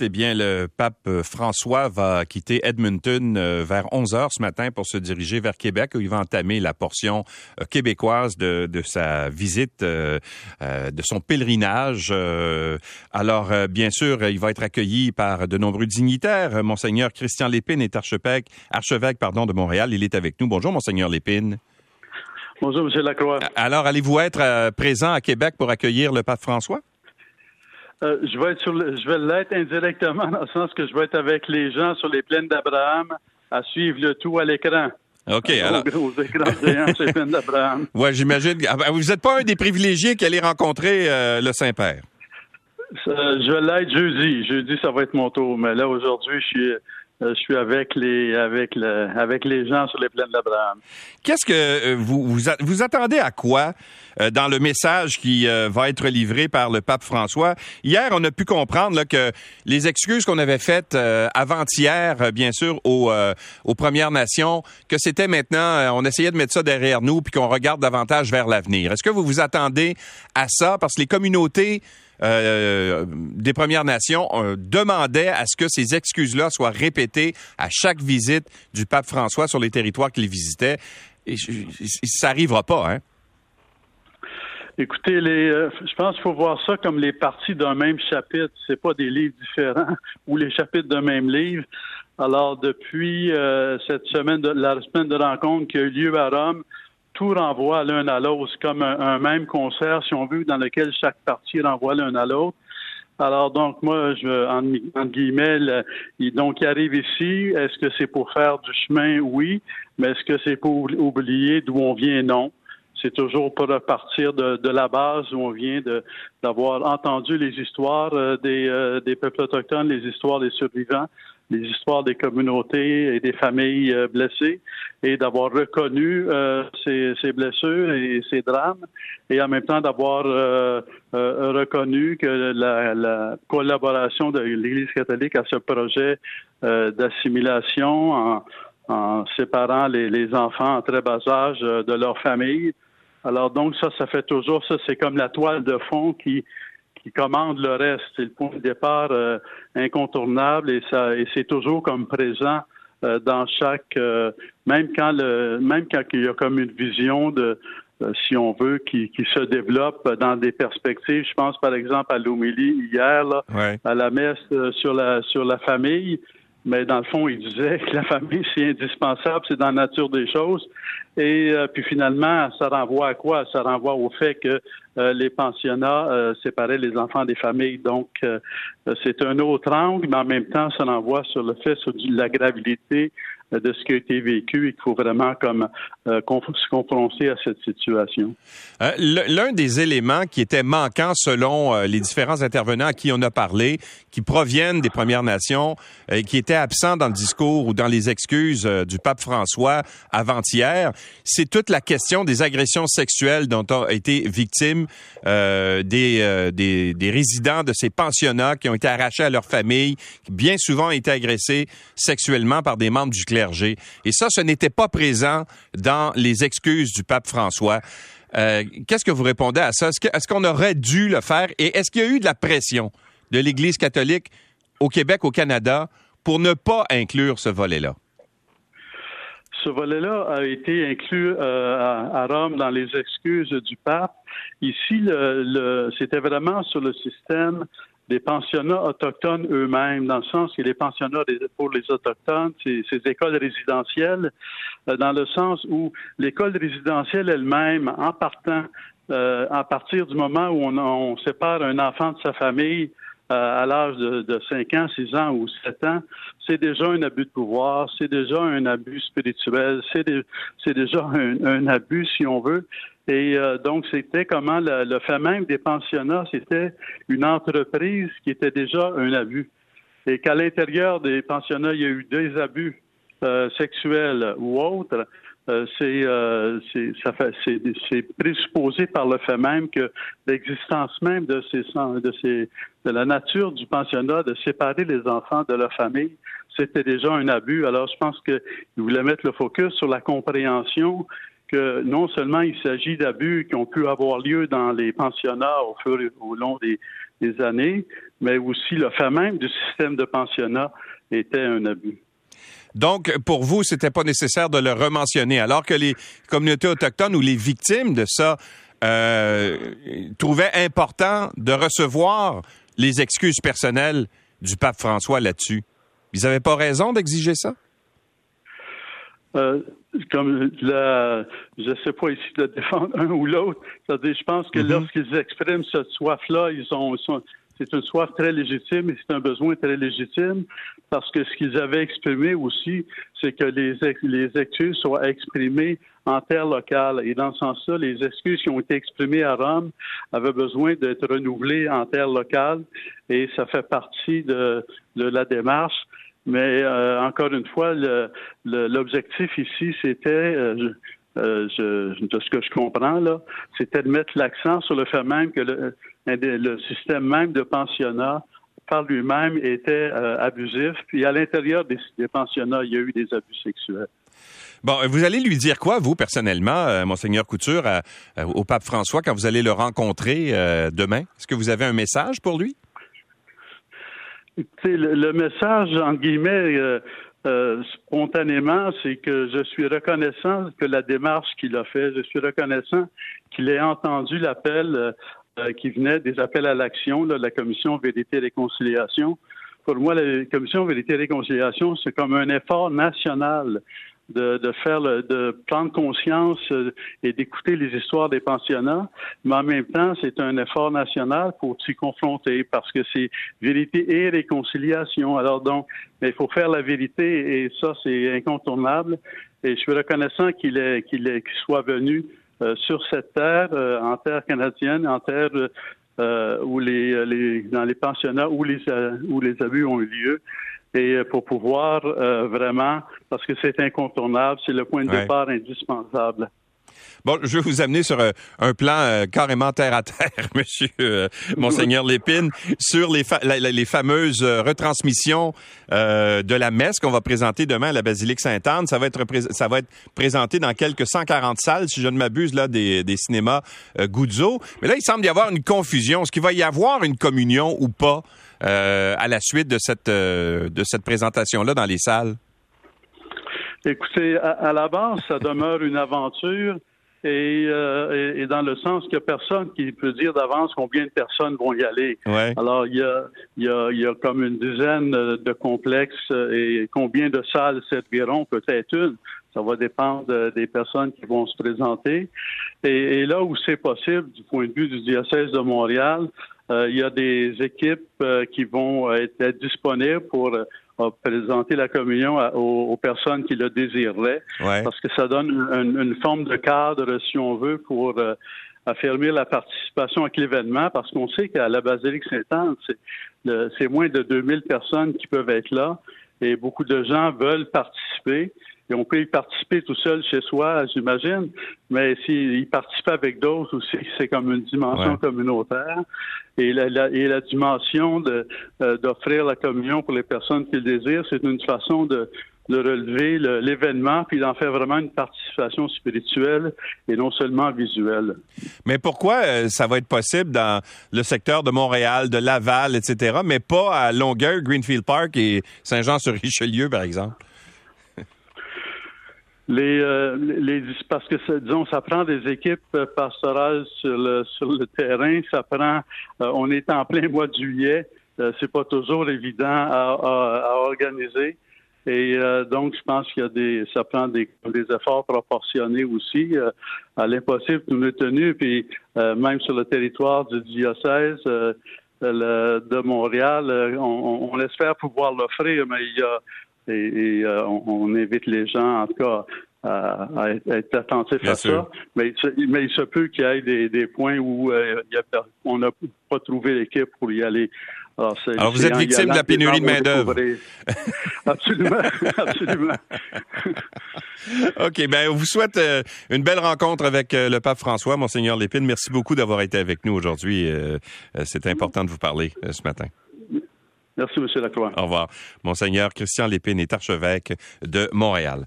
Eh bien, le pape François va quitter Edmonton euh, vers 11 heures ce matin pour se diriger vers Québec où il va entamer la portion euh, québécoise de, sa visite, euh, de son pèlerinage. alors, bien sûr, il va être accueilli par de nombreux dignitaires. Monseigneur Christian Lépine est archevêque, archevêque pardon, de Montréal. Il est avec nous. Bonjour, Monseigneur Lépine. Bonjour, M. Lacroix. Alors, allez-vous être présent à Québec pour accueillir le pape François? Euh, je vais être sur je vais l'être indirectement dans le sens que je vais être avec les gens sur les plaines d'Abraham à suivre le tout à l'écran. OK. Alors... Aux, écrans sur les plaines d'Abraham. Oui, j'imagine. Ah, ben, vous n'êtes pas un des privilégiés qui allait rencontrer euh, le Saint-Père. je vais l'être jeudi. Jeudi, ça va être mon tour. Mais là, aujourd'hui, je suis je suis avec les avec le, avec les gens sur les plaines d'Abraham. Qu'est-ce que euh, vous, vous, attendez à quoi euh, dans le message qui va être livré par le pape François? Hier, on a pu comprendre que les excuses qu'on avait faites avant-hier, bien sûr, aux, aux Premières Nations, que c'était maintenant, on essayait de mettre ça derrière nous puis qu'on regarde davantage vers l'avenir. Est-ce que vous vous attendez à ça? Parce que les communautés euh, des Premières Nations demandait à ce que ces excuses-là soient répétées à chaque visite du pape François sur les territoires qu'il visitait. Et ça n'arrivera pas, hein? Écoutez, euh, je pense qu'il faut voir ça comme les parties d'un même chapitre. C'est pas des livres différents ou les chapitres d'un même livre. Alors, depuis euh, cette semaine, de, la semaine de rencontre qui a eu lieu à Rome, tout renvoie l'un à l'autre. C'est comme un, même concert, si on veut, dans lequel chaque partie renvoie l'un à l'autre. Alors donc moi, je, en, guillemets, donc il arrive ici. Est-ce que c'est pour faire du chemin? Oui, mais est-ce que c'est pour oublier d'où on vient? Non. C'est toujours pour repartir de, de, la base où on vient d'avoir entendu les histoires euh, des, euh, des peuples autochtones, les histoires des survivants, les histoires des communautés et des familles euh, blessées et d'avoir reconnu euh, ces, ces, blessures et ces drames et en même temps d'avoir euh, reconnu que la, la, collaboration de l'Église catholique à ce projet d'assimilation en, en, séparant les, les, enfants en très bas âge de leur famille. Alors donc ça, ça fait toujours ça, c'est comme la toile de fond qui qui commande le reste. C'est le point de départ euh, incontournable et ça et c'est toujours comme présent euh, dans chaque euh, même quand le même quand il y a comme une vision de si on veut, qui, qui, se développe dans des perspectives. Je pense par exemple à l'homélie hier, là, à la messe sur la sur la famille mais dans le fond, il disait que la famille, c'est indispensable, c'est dans la nature des choses. Et euh, puis finalement, ça renvoie à quoi? Ça renvoie au fait que euh, les pensionnats euh, séparaient les enfants des familles. Donc, c'est un autre angle, mais en même temps, ça renvoie sur le fait, sur la gravité de ce qui a été vécu et qu'il faut vraiment comme euh, se confronter à cette situation. Euh, l'un des éléments qui était manquant selon euh, les différents intervenants à qui on a parlé, qui proviennent des Premières Nations, et qui était absent dans le discours ou dans les excuses du pape François avant-hier, c'est toute la question des agressions sexuelles dont ont été victimes des, des, des résidents de ces pensionnats qui ont été arrachés à leur famille, qui bien souvent ont été agressés sexuellement par des membres du clergé et ça, ce n'était pas présent dans les excuses du pape François. Euh, qu'est-ce que vous répondez à ça? Est-ce qu'on aurait dû le faire? Et est-ce qu'il y a eu de la pression de l'Église catholique au Québec, au Canada, pour ne pas inclure ce volet-là? Ce volet-là a été inclus euh, à, Rome dans les excuses du pape. Ici, c'était vraiment sur le système des pensionnats autochtones eux-mêmes, dans le sens que les pensionnats pour les autochtones, c'est ces écoles résidentielles, euh, dans le sens où l'école résidentielle elle-même, en partant, euh, à partir du moment où on, sépare un enfant de sa famille, à l'âge de, de 5 ans, 6 ans ou 7 ans, c'est déjà un abus de pouvoir, c'est déjà un abus spirituel, c'est déjà un, un, abus, si on veut. Et euh, donc, c'était comment le, fait même des pensionnats, c'était une entreprise qui était déjà un abus. Et qu'à l'intérieur des pensionnats, il y a eu des abus euh, sexuels ou autres. Euh, c'est fait c'est présupposé par le fait même que l'existence même de ces de ces de la nature du pensionnat de séparer les enfants de leur famille c'était déjà un abus alors je pense qu'il voulait mettre le focus sur la compréhension que non seulement il s'agit d'abus qui ont pu avoir lieu dans les pensionnats au, fur et au long des années, mais aussi le fait même du système de pensionnat était un abus. Donc, pour vous, c'était pas nécessaire de le rementionner, alors que les communautés autochtones ou les victimes de ça euh, trouvaient important de recevoir les excuses personnelles du pape François là-dessus. Ils n'avaient pas raison d'exiger ça? Euh, comme la, je ne sais pas ici de défendre un ou l'autre. Je pense que mm-hmm. lorsqu'ils expriment cette soif-là, ils ont, c'est une soif très légitime et c'est un besoin très légitime parce que ce qu'ils avaient exprimé aussi, c'est que les, excuses soient exprimées en terre locale. Et dans ce sens-là, les excuses qui ont été exprimées à Rome avaient besoin d'être renouvelées en terre locale et ça fait partie de, de la démarche. Mais euh, encore une fois, l'objectif ici, c'était, euh, euh, de ce que je comprends là, c'était de mettre l'accent sur le fait même que le, le système même de pensionnat par lui-même était abusif. Puis à l'intérieur des, pensionnats, il y a eu des abus sexuels. Bon, vous allez lui dire quoi, vous, personnellement, Monseigneur Couture, au pape François, quand vous allez le rencontrer demain? Est-ce que vous avez un message pour lui? Le, le, message, en guillemets, euh, euh, spontanément, c'est que je suis reconnaissant que la démarche qu'il a fait, je suis reconnaissant qu'il ait entendu l'appel euh, qui venait des appels à l'action de la Commission Vérité Réconciliation. Pour moi, la Commission Vérité Réconciliation, c'est comme un effort national de, de faire le, de prendre conscience euh, et d'écouter les histoires des pensionnats, mais en même temps, c'est un effort national pour s'y confronter parce que c'est vérité et réconciliation. Alors donc, il faut faire la vérité et ça, c'est incontournable. Et je suis reconnaissant qu'il est qu'il qu'il soit venu euh, sur cette terre, euh, en terre canadienne, en terre où les, les dans les pensionnats où les où les abus ont eu lieu et euh, pour pouvoir euh, vraiment, parce que c'est incontournable, c'est le point de départ indispensable. Bon, je vais vous amener sur euh, un, plan carrément terre à terre, Monsieur Monseigneur Lépine, sur les, les fameuses retransmissions de la messe qu'on va présenter demain à la basilique Sainte-Anne. Ça va être ça va être présenté dans quelques 140 salles, si je ne m'abuse, là des, des cinémas Guzzo. Mais là, il semble y avoir une confusion. Est-ce qu'il va y avoir une communion ou pas? Euh, à la suite de cette, euh, de cette présentation-là dans les salles? Écoutez, à, la base, ça demeure une aventure. Euh, et, dans le sens a personne qui peut dire d'avance combien de personnes vont y aller. Alors, il y, a, il, y a, il y a comme une dizaine de complexes et combien de salles serviront, peut-être une. Ça va dépendre des personnes qui vont se présenter. et là où c'est possible, du point de vue du diocèse de Montréal, euh, il y a des équipes euh, qui vont être, disponibles pour euh, présenter la communion aux, personnes qui le désireraient, parce que ça donne une, forme de cadre, si on veut, pour affirmer la participation à l'événement, parce qu'on sait qu'à la basilique Sainte-Anne, c'est moins de 2000 personnes qui peuvent être là, et beaucoup de gens veulent participer. Et on peut y participer tout seul chez soi, j'imagine, mais s'il participe avec d'autres aussi, c'est comme une dimension communautaire. Et la, et la dimension de, euh, d'offrir la communion pour les personnes qui le désirent, c'est une façon de, de relever l'événement, puis d'en faire vraiment une participation spirituelle et non seulement visuelle. Mais pourquoi euh, ça va être possible dans le secteur de Montréal, de Laval, etc., mais pas à Longueuil, Greenfield Park et Saint-Jean-sur-Richelieu, par exemple? Les, euh, les, parce que disons, ça prend des équipes euh, pastorales sur le sur le terrain. Ça prend, euh, on est en plein mois de juillet. c'est pas toujours évident à, à, organiser. Et donc, je pense qu'il y a des, ça prend des, des efforts proportionnés aussi à l'impossible nous est tenu. Puis même sur le territoire du diocèse de Montréal, on, on espère pouvoir l'offrir, mais il y a et, euh, on, invite les gens, en tout cas, à, être attentifs à ça. Mais, mais, il se peut qu'il y ait des, des points où euh, on n'a pas trouvé l'équipe pour y aller. Alors, Alors vous êtes victime de la pénurie de main-d'œuvre. absolument, absolument. OK, ben on vous souhaite euh, une belle rencontre avec le pape François, monseigneur Lépine. Merci beaucoup d'avoir été avec nous aujourd'hui. C'est important de vous parler ce matin. Merci, M. Lacroix. Au revoir. Monseigneur Christian Lépine est archevêque de Montréal.